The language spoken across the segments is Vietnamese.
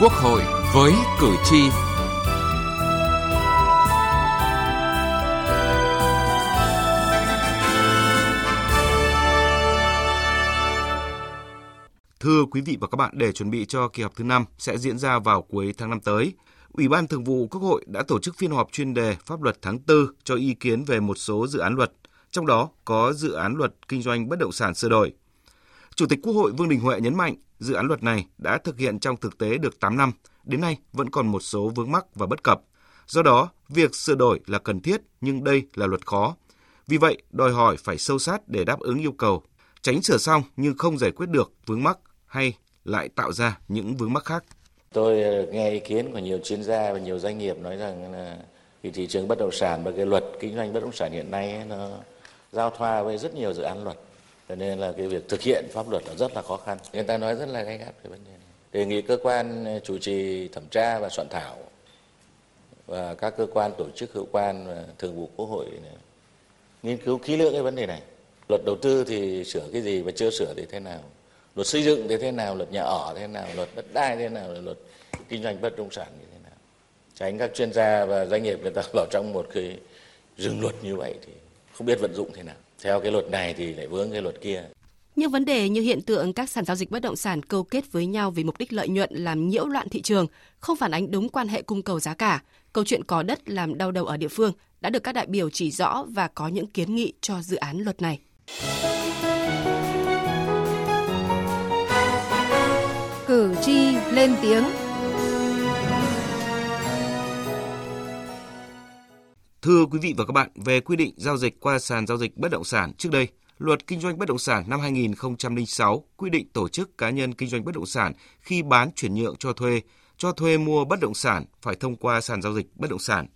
Quốc hội với cử tri. Thưa quý vị và các bạn, để chuẩn bị cho kỳ họp thứ 5 sẽ diễn ra vào cuối tháng 5 tới, Ủy ban Thường vụ Quốc hội đã tổ chức phiên họp chuyên đề pháp luật tháng 4 cho ý kiến về một số dự án luật, trong đó có dự án luật kinh doanh bất động sản sửa đổi. Chủ tịch Quốc hội Vương Đình Huệ nhấn mạnh dự án luật này đã thực hiện trong thực tế được 8 năm, đến nay vẫn còn một số vướng mắc và bất cập. Do đó, việc sửa đổi là cần thiết nhưng đây là luật khó. Vì vậy, đòi hỏi phải sâu sát để đáp ứng yêu cầu, tránh sửa xong nhưng không giải quyết được vướng mắc hay lại tạo ra những vướng mắc khác. Tôi ờ, nghe ý kiến của nhiều chuyên gia và nhiều doanh nghiệp nói rằng là thì thị trường bất động sản và cái luật kinh doanh bất động sản hiện nay ấy, nó giao thoa với rất nhiều dự án luật cho nên là cái việc thực hiện pháp luật là rất là khó khăn. Người ta nói rất là gay gắt về vấn đề này. Đề nghị cơ quan chủ trì thẩm tra và soạn thảo và các cơ quan tổ chức hữu quan và thường vụ quốc hội này, nghiên cứu kỹ lưỡng cái vấn đề này. Luật đầu tư thì sửa cái gì và chưa sửa thì thế nào? Luật xây dựng thì thế nào? Luật nhà ở thế nào? Luật đất đai thế nào? Luật kinh doanh bất động sản như thế nào? Tránh các chuyên gia và doanh nghiệp người ta vào trong một cái rừng luật như vậy thì không biết vận dụng thế nào theo cái luật này thì lại vướng cái luật kia. Những vấn đề như hiện tượng các sàn giao dịch bất động sản câu kết với nhau vì mục đích lợi nhuận làm nhiễu loạn thị trường, không phản ánh đúng quan hệ cung cầu giá cả, câu chuyện có đất làm đau đầu ở địa phương đã được các đại biểu chỉ rõ và có những kiến nghị cho dự án luật này. Cử tri lên tiếng Thưa quý vị và các bạn, về quy định giao dịch qua sàn giao dịch bất động sản trước đây, Luật Kinh doanh bất động sản năm 2006 quy định tổ chức cá nhân kinh doanh bất động sản khi bán chuyển nhượng cho thuê, cho thuê mua bất động sản phải thông qua sàn giao dịch bất động sản.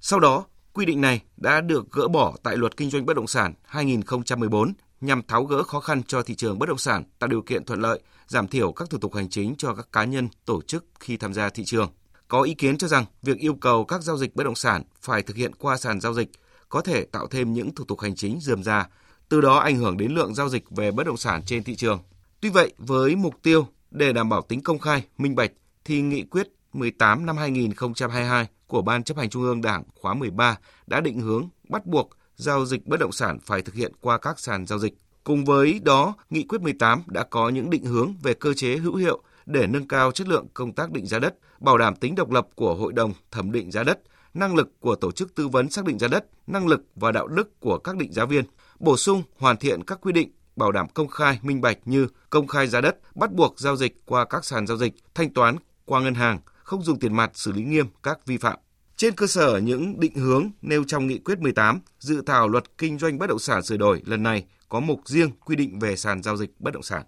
Sau đó, quy định này đã được gỡ bỏ tại Luật Kinh doanh bất động sản 2014 nhằm tháo gỡ khó khăn cho thị trường bất động sản, tạo điều kiện thuận lợi, giảm thiểu các thủ tục hành chính cho các cá nhân, tổ chức khi tham gia thị trường. Có ý kiến cho rằng việc yêu cầu các giao dịch bất động sản phải thực hiện qua sàn giao dịch có thể tạo thêm những thủ tục hành chính dườm ra, từ đó ảnh hưởng đến lượng giao dịch về bất động sản trên thị trường. Tuy vậy, với mục tiêu để đảm bảo tính công khai, minh bạch thì nghị quyết 18 năm 2022 của Ban chấp hành Trung ương Đảng khóa 13 đã định hướng bắt buộc giao dịch bất động sản phải thực hiện qua các sàn giao dịch. Cùng với đó, Nghị quyết 18 đã có những định hướng về cơ chế hữu hiệu để nâng cao chất lượng công tác định giá đất, bảo đảm tính độc lập của Hội đồng thẩm định giá đất, năng lực của tổ chức tư vấn xác định giá đất, năng lực và đạo đức của các định giá viên, bổ sung hoàn thiện các quy định bảo đảm công khai minh bạch như công khai giá đất, bắt buộc giao dịch qua các sàn giao dịch, thanh toán qua ngân hàng, không dùng tiền mặt xử lý nghiêm các vi phạm. Trên cơ sở những định hướng nêu trong nghị quyết 18, dự thảo luật kinh doanh bất động sản sửa đổi lần này có mục riêng quy định về sàn giao dịch bất động sản.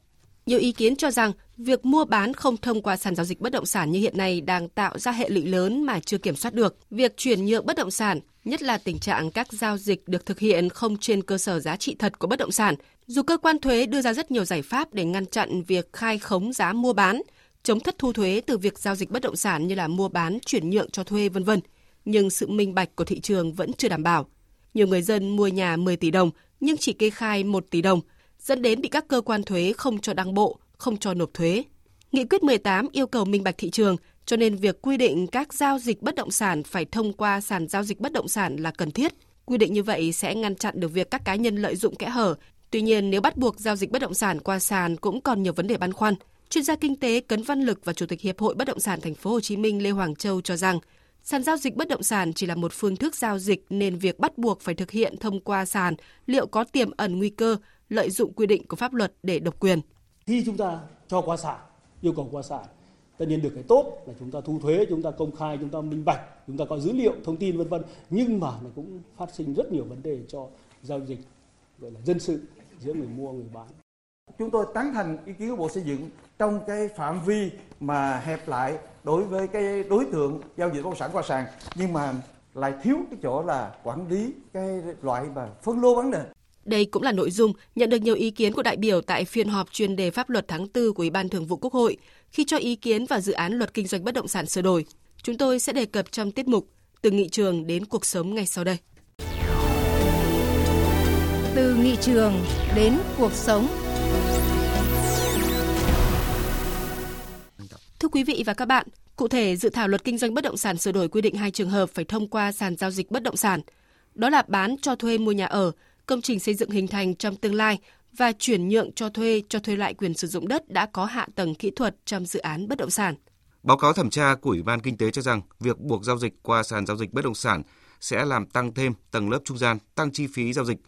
Nhiều ý kiến cho rằng việc mua bán không thông qua sàn giao dịch bất động sản như hiện nay đang tạo ra hệ lụy lớn mà chưa kiểm soát được. Việc chuyển nhượng bất động sản, nhất là tình trạng các giao dịch được thực hiện không trên cơ sở giá trị thật của bất động sản, dù cơ quan thuế đưa ra rất nhiều giải pháp để ngăn chặn việc khai khống giá mua bán, chống thất thu thuế từ việc giao dịch bất động sản như là mua bán, chuyển nhượng cho thuê vân vân, nhưng sự minh bạch của thị trường vẫn chưa đảm bảo. Nhiều người dân mua nhà 10 tỷ đồng nhưng chỉ kê khai 1 tỷ đồng – dẫn đến bị các cơ quan thuế không cho đăng bộ, không cho nộp thuế. Nghị quyết 18 yêu cầu minh bạch thị trường, cho nên việc quy định các giao dịch bất động sản phải thông qua sàn giao dịch bất động sản là cần thiết. Quy định như vậy sẽ ngăn chặn được việc các cá nhân lợi dụng kẽ hở. Tuy nhiên, nếu bắt buộc giao dịch bất động sản qua sàn cũng còn nhiều vấn đề băn khoăn. Chuyên gia kinh tế Cấn Văn Lực và Chủ tịch Hiệp hội Bất động sản Thành phố Hồ Chí Minh Lê Hoàng Châu cho rằng, sàn giao dịch bất động sản chỉ là một phương thức giao dịch nên việc bắt buộc phải thực hiện thông qua sàn liệu có tiềm ẩn nguy cơ lợi dụng quy định của pháp luật để độc quyền. Khi chúng ta cho qua sản, yêu cầu qua sản, tất nhiên được cái tốt là chúng ta thu thuế, chúng ta công khai, chúng ta minh bạch, chúng ta có dữ liệu, thông tin vân vân. Nhưng mà nó cũng phát sinh rất nhiều vấn đề cho giao dịch gọi là dân sự giữa người mua người bán. Chúng tôi tán thành ý kiến của Bộ Xây dựng trong cái phạm vi mà hẹp lại đối với cái đối tượng giao dịch bất động sản qua sàn nhưng mà lại thiếu cái chỗ là quản lý cái loại mà phân lô bán nền đây cũng là nội dung nhận được nhiều ý kiến của đại biểu tại phiên họp chuyên đề pháp luật tháng 4 của Ủy ban Thường vụ Quốc hội khi cho ý kiến vào dự án luật kinh doanh bất động sản sửa đổi. Chúng tôi sẽ đề cập trong tiết mục từ nghị trường đến cuộc sống ngay sau đây. Từ nghị trường đến cuộc sống. Thưa quý vị và các bạn, Cụ thể, dự thảo luật kinh doanh bất động sản sửa đổi quy định hai trường hợp phải thông qua sàn giao dịch bất động sản. Đó là bán cho thuê mua nhà ở, công trình xây dựng hình thành trong tương lai và chuyển nhượng cho thuê cho thuê lại quyền sử dụng đất đã có hạ tầng kỹ thuật trong dự án bất động sản. Báo cáo thẩm tra của Ủy ban Kinh tế cho rằng việc buộc giao dịch qua sàn giao dịch bất động sản sẽ làm tăng thêm tầng lớp trung gian, tăng chi phí giao dịch.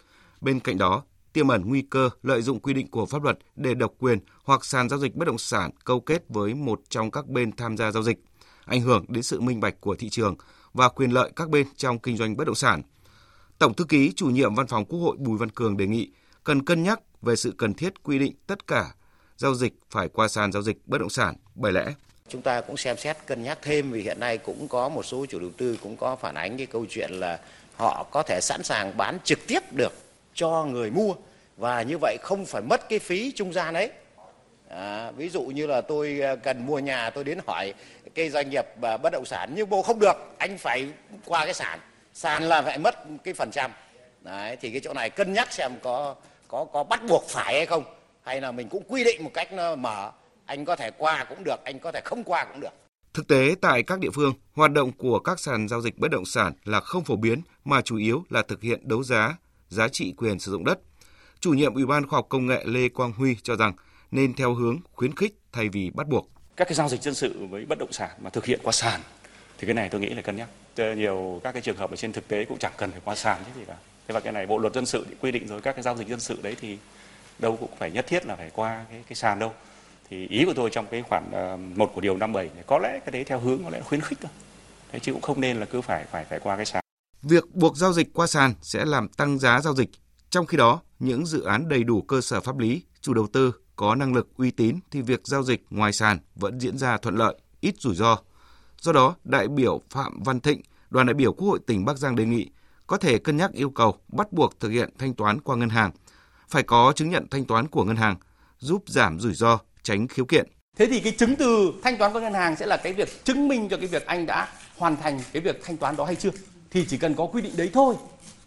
Bên cạnh đó, tiềm ẩn nguy cơ lợi dụng quy định của pháp luật để độc quyền hoặc sàn giao dịch bất động sản câu kết với một trong các bên tham gia giao dịch, ảnh hưởng đến sự minh bạch của thị trường và quyền lợi các bên trong kinh doanh bất động sản. Tổng thư ký chủ nhiệm Văn phòng Quốc hội Bùi Văn Cường đề nghị cần cân nhắc về sự cần thiết quy định tất cả giao dịch phải qua sàn giao dịch bất động sản bởi lẽ. Chúng ta cũng xem xét cân nhắc thêm vì hiện nay cũng có một số chủ đầu tư cũng có phản ánh cái câu chuyện là họ có thể sẵn sàng bán trực tiếp được cho người mua và như vậy không phải mất cái phí trung gian ấy. À, ví dụ như là tôi à, cần mua nhà tôi đến hỏi cái doanh nghiệp à, bất động sản nhưng bộ không được anh phải qua cái sàn sàn là phải mất cái phần trăm đấy thì cái chỗ này cân nhắc xem có có có bắt buộc phải hay không hay là mình cũng quy định một cách mở anh có thể qua cũng được anh có thể không qua cũng được Thực tế tại các địa phương, hoạt động của các sàn giao dịch bất động sản là không phổ biến mà chủ yếu là thực hiện đấu giá, giá trị quyền sử dụng đất. Chủ nhiệm Ủy ban Khoa học Công nghệ Lê Quang Huy cho rằng nên theo hướng khuyến khích thay vì bắt buộc. Các cái giao dịch dân sự với bất động sản mà thực hiện qua sàn thì cái này tôi nghĩ là cân nhắc. Ờ, nhiều các cái trường hợp ở trên thực tế cũng chẳng cần phải qua sàn chứ gì cả. Thế và cái này bộ luật dân sự quy định rồi các cái giao dịch dân sự đấy thì đâu cũng phải nhất thiết là phải qua cái, cái sàn đâu. Thì ý của tôi trong cái khoản ờ, một của điều 57 này có lẽ cái đấy theo hướng có lẽ khuyến khích thôi. Thế chứ cũng không nên là cứ phải phải phải qua cái sàn. Việc buộc giao dịch qua sàn sẽ làm tăng giá giao dịch. Trong khi đó những dự án đầy đủ cơ sở pháp lý chủ đầu tư có năng lực uy tín thì việc giao dịch ngoài sàn vẫn diễn ra thuận lợi ít rủi ro do đó đại biểu phạm văn thịnh đoàn đại biểu quốc hội tỉnh bắc giang đề nghị có thể cân nhắc yêu cầu bắt buộc thực hiện thanh toán qua ngân hàng phải có chứng nhận thanh toán của ngân hàng giúp giảm rủi ro tránh khiếu kiện. Thế thì cái chứng từ thanh toán qua ngân hàng sẽ là cái việc chứng minh cho cái việc anh đã hoàn thành cái việc thanh toán đó hay chưa. Thì chỉ cần có quy định đấy thôi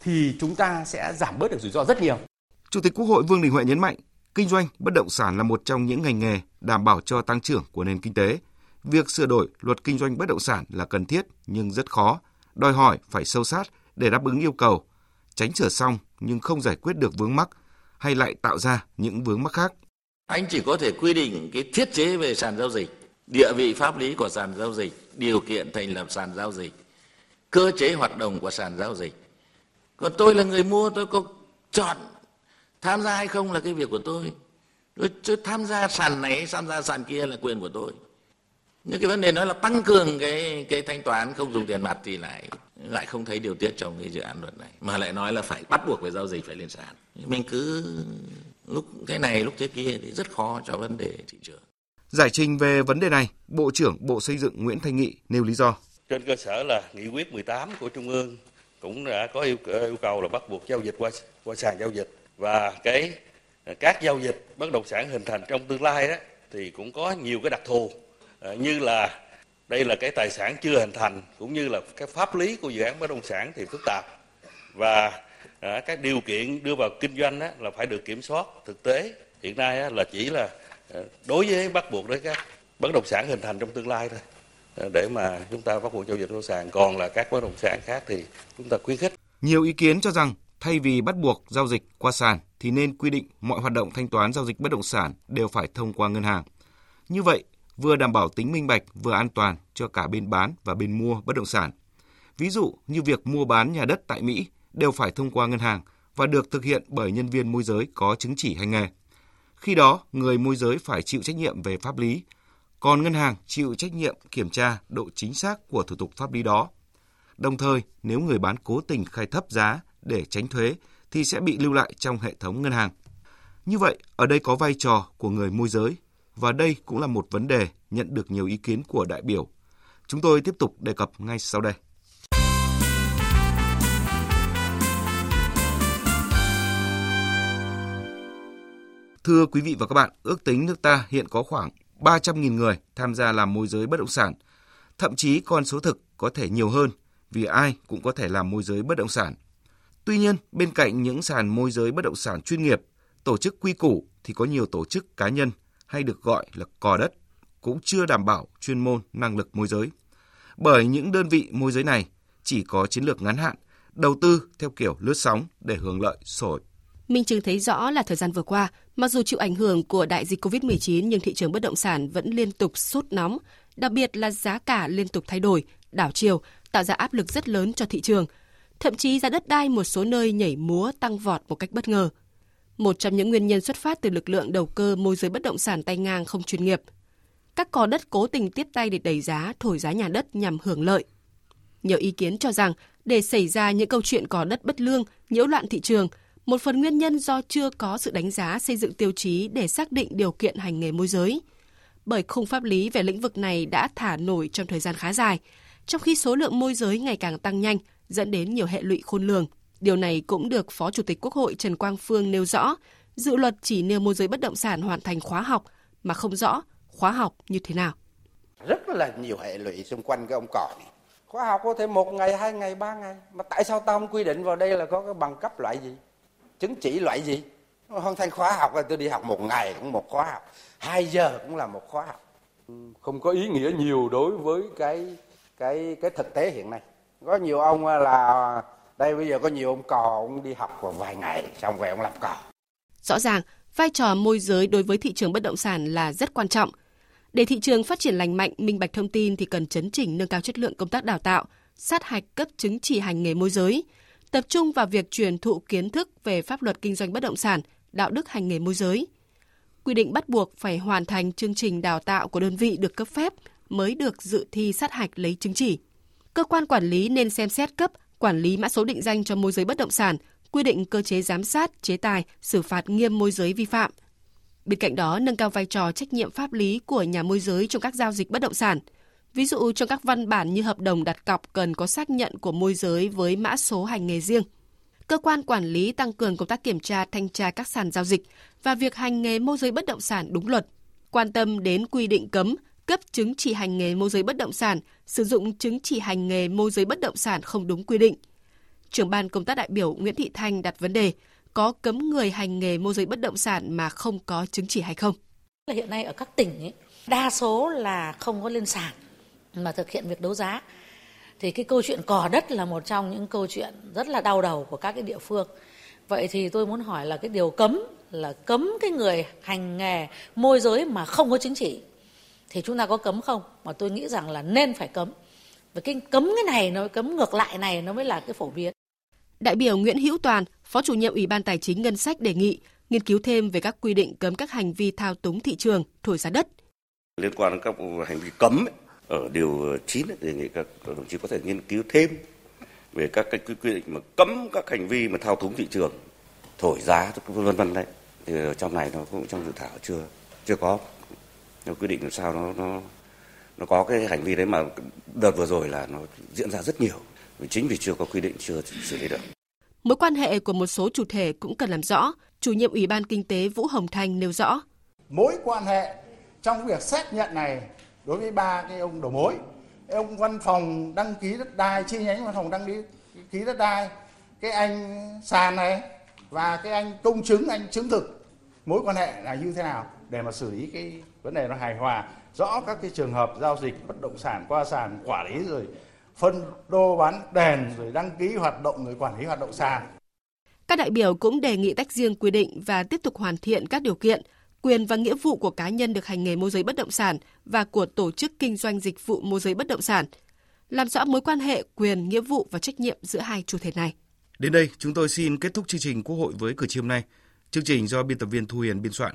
thì chúng ta sẽ giảm bớt được rủi ro rất nhiều. Chủ tịch Quốc hội Vương Đình Huệ nhấn mạnh, kinh doanh bất động sản là một trong những ngành nghề đảm bảo cho tăng trưởng của nền kinh tế. Việc sửa đổi luật kinh doanh bất động sản là cần thiết nhưng rất khó, đòi hỏi phải sâu sát để đáp ứng yêu cầu, tránh sửa xong nhưng không giải quyết được vướng mắc hay lại tạo ra những vướng mắc khác. Anh chỉ có thể quy định cái thiết chế về sàn giao dịch địa vị pháp lý của sàn giao dịch điều kiện thành lập sàn giao dịch cơ chế hoạt động của sàn giao dịch. Còn tôi là người mua tôi có chọn tham gia hay không là cái việc của tôi. Tôi, tôi tham gia sàn này tham gia sàn kia là quyền của tôi nhưng cái vấn đề nói là tăng cường cái cái thanh toán không dùng tiền mặt thì lại lại không thấy điều tiết trong cái dự án luật này mà lại nói là phải bắt buộc phải giao dịch phải lên sàn mình cứ lúc thế này lúc thế kia thì rất khó cho vấn đề thị trường. Giải trình về vấn đề này, Bộ trưởng Bộ Xây dựng Nguyễn Thanh Nghị nêu lý do. Trên cơ sở là nghị quyết 18 của Trung ương cũng đã có yêu, yêu cầu là bắt buộc giao dịch qua qua sàn giao dịch và cái các giao dịch bất động sản hình thành trong tương lai đó thì cũng có nhiều cái đặc thù Ờ, như là đây là cái tài sản chưa hình thành cũng như là cái pháp lý của dự án bất động sản thì phức tạp. Và à, các điều kiện đưa vào kinh doanh á, là phải được kiểm soát thực tế. Hiện nay á, là chỉ là ờ, đối với bắt buộc đấy các bất động sản hình thành trong tương lai thôi để mà chúng ta bắt buộc giao dịch bất động sản. Còn là các bất động sản khác thì chúng ta khuyến khích. Nhiều ý kiến cho rằng thay vì bắt buộc giao dịch qua sàn thì nên quy định mọi hoạt động thanh toán giao dịch bất động sản đều phải thông qua ngân hàng. Như vậy, vừa đảm bảo tính minh bạch vừa an toàn cho cả bên bán và bên mua bất động sản. Ví dụ như việc mua bán nhà đất tại Mỹ đều phải thông qua ngân hàng và được thực hiện bởi nhân viên môi giới có chứng chỉ hành nghề. Khi đó, người môi giới phải chịu trách nhiệm về pháp lý, còn ngân hàng chịu trách nhiệm kiểm tra độ chính xác của thủ tục pháp lý đó. Đồng thời, nếu người bán cố tình khai thấp giá để tránh thuế thì sẽ bị lưu lại trong hệ thống ngân hàng. Như vậy, ở đây có vai trò của người môi giới và đây cũng là một vấn đề nhận được nhiều ý kiến của đại biểu. Chúng tôi tiếp tục đề cập ngay sau đây. Thưa quý vị và các bạn, ước tính nước ta hiện có khoảng 300.000 người tham gia làm môi giới bất động sản. Thậm chí con số thực có thể nhiều hơn vì ai cũng có thể làm môi giới bất động sản. Tuy nhiên, bên cạnh những sàn môi giới bất động sản chuyên nghiệp, tổ chức quy củ thì có nhiều tổ chức cá nhân hay được gọi là cò đất cũng chưa đảm bảo chuyên môn năng lực môi giới. Bởi những đơn vị môi giới này chỉ có chiến lược ngắn hạn, đầu tư theo kiểu lướt sóng để hưởng lợi sổi. Minh chứng thấy rõ là thời gian vừa qua, mặc dù chịu ảnh hưởng của đại dịch COVID-19 nhưng thị trường bất động sản vẫn liên tục sốt nóng, đặc biệt là giá cả liên tục thay đổi, đảo chiều, tạo ra áp lực rất lớn cho thị trường. Thậm chí giá đất đai một số nơi nhảy múa tăng vọt một cách bất ngờ. Một trong những nguyên nhân xuất phát từ lực lượng đầu cơ môi giới bất động sản tay ngang không chuyên nghiệp. Các cò đất cố tình tiếp tay để đẩy giá, thổi giá nhà đất nhằm hưởng lợi. Nhiều ý kiến cho rằng để xảy ra những câu chuyện cò đất bất lương, nhiễu loạn thị trường, một phần nguyên nhân do chưa có sự đánh giá xây dựng tiêu chí để xác định điều kiện hành nghề môi giới. Bởi khung pháp lý về lĩnh vực này đã thả nổi trong thời gian khá dài, trong khi số lượng môi giới ngày càng tăng nhanh, dẫn đến nhiều hệ lụy khôn lường. Điều này cũng được Phó Chủ tịch Quốc hội Trần Quang Phương nêu rõ, dự luật chỉ nêu môi giới bất động sản hoàn thành khóa học mà không rõ khóa học như thế nào. Rất là nhiều hệ lụy xung quanh cái ông cò này. Khóa học có thể một ngày, hai ngày, ba ngày. Mà tại sao tao không quy định vào đây là có cái bằng cấp loại gì? Chứng chỉ loại gì? Hoàn thành khóa học là tôi đi học một ngày cũng một khóa học. Hai giờ cũng là một khóa học. Không có ý nghĩa nhiều đối với cái cái cái thực tế hiện nay. Có nhiều ông là đây bây giờ có nhiều ông cò ông đi học vào vài ngày xong về ông làm cò. Rõ ràng, vai trò môi giới đối với thị trường bất động sản là rất quan trọng. Để thị trường phát triển lành mạnh, minh bạch thông tin thì cần chấn chỉnh nâng cao chất lượng công tác đào tạo, sát hạch cấp chứng chỉ hành nghề môi giới, tập trung vào việc truyền thụ kiến thức về pháp luật kinh doanh bất động sản, đạo đức hành nghề môi giới. Quy định bắt buộc phải hoàn thành chương trình đào tạo của đơn vị được cấp phép mới được dự thi sát hạch lấy chứng chỉ. Cơ quan quản lý nên xem xét cấp, quản lý mã số định danh cho môi giới bất động sản, quy định cơ chế giám sát, chế tài, xử phạt nghiêm môi giới vi phạm. Bên cạnh đó, nâng cao vai trò trách nhiệm pháp lý của nhà môi giới trong các giao dịch bất động sản. Ví dụ trong các văn bản như hợp đồng đặt cọc cần có xác nhận của môi giới với mã số hành nghề riêng. Cơ quan quản lý tăng cường công tác kiểm tra, thanh tra các sàn giao dịch và việc hành nghề môi giới bất động sản đúng luật. Quan tâm đến quy định cấm, cấp chứng chỉ hành nghề môi giới bất động sản, sử dụng chứng chỉ hành nghề môi giới bất động sản không đúng quy định. Trưởng ban công tác đại biểu Nguyễn Thị Thanh đặt vấn đề có cấm người hành nghề môi giới bất động sản mà không có chứng chỉ hay không. Hiện nay ở các tỉnh ấy, đa số là không có lên sàn mà thực hiện việc đấu giá. Thì cái câu chuyện cò đất là một trong những câu chuyện rất là đau đầu của các cái địa phương. Vậy thì tôi muốn hỏi là cái điều cấm là cấm cái người hành nghề môi giới mà không có chứng chỉ thì chúng ta có cấm không? Mà tôi nghĩ rằng là nên phải cấm. Và cái cấm cái này nó cấm ngược lại này nó mới là cái phổ biến. Đại biểu Nguyễn Hữu Toàn, Phó chủ nhiệm Ủy ban Tài chính Ngân sách đề nghị nghiên cứu thêm về các quy định cấm các hành vi thao túng thị trường, thổi giá đất. Liên quan đến các hành vi cấm ấy, ở điều 9 ấy, đề nghị các đồng chí có thể nghiên cứu thêm về các cái quy định mà cấm các hành vi mà thao túng thị trường, thổi giá vân vân đấy. Thì ở trong này nó cũng trong dự thảo chưa chưa có nó quy định làm sao nó nó nó có cái hành vi đấy mà đợt vừa rồi là nó diễn ra rất nhiều chính vì chưa có quy định chưa xử lý được Mối quan hệ của một số chủ thể cũng cần làm rõ. Chủ nhiệm Ủy ban Kinh tế Vũ Hồng Thanh nêu rõ. Mối quan hệ trong việc xác nhận này đối với ba cái ông đầu mối, ông văn phòng đăng ký đất đai, chi nhánh văn phòng đăng ký, ký đất đai, cái anh sàn này và cái anh công chứng, anh chứng thực mối quan hệ là như thế nào để mà xử lý cái vấn đề nó hài hòa rõ các cái trường hợp giao dịch bất động sản qua sàn quản lý rồi phân đô bán đèn rồi đăng ký hoạt động người quản lý hoạt động sàn. Các đại biểu cũng đề nghị tách riêng quy định và tiếp tục hoàn thiện các điều kiện, quyền và nghĩa vụ của cá nhân được hành nghề môi giới bất động sản và của tổ chức kinh doanh dịch vụ môi giới bất động sản, làm rõ mối quan hệ quyền, nghĩa vụ và trách nhiệm giữa hai chủ thể này. Đến đây, chúng tôi xin kết thúc chương trình Quốc hội với cử tri hôm nay. Chương trình do biên tập viên Thu Hiền biên soạn.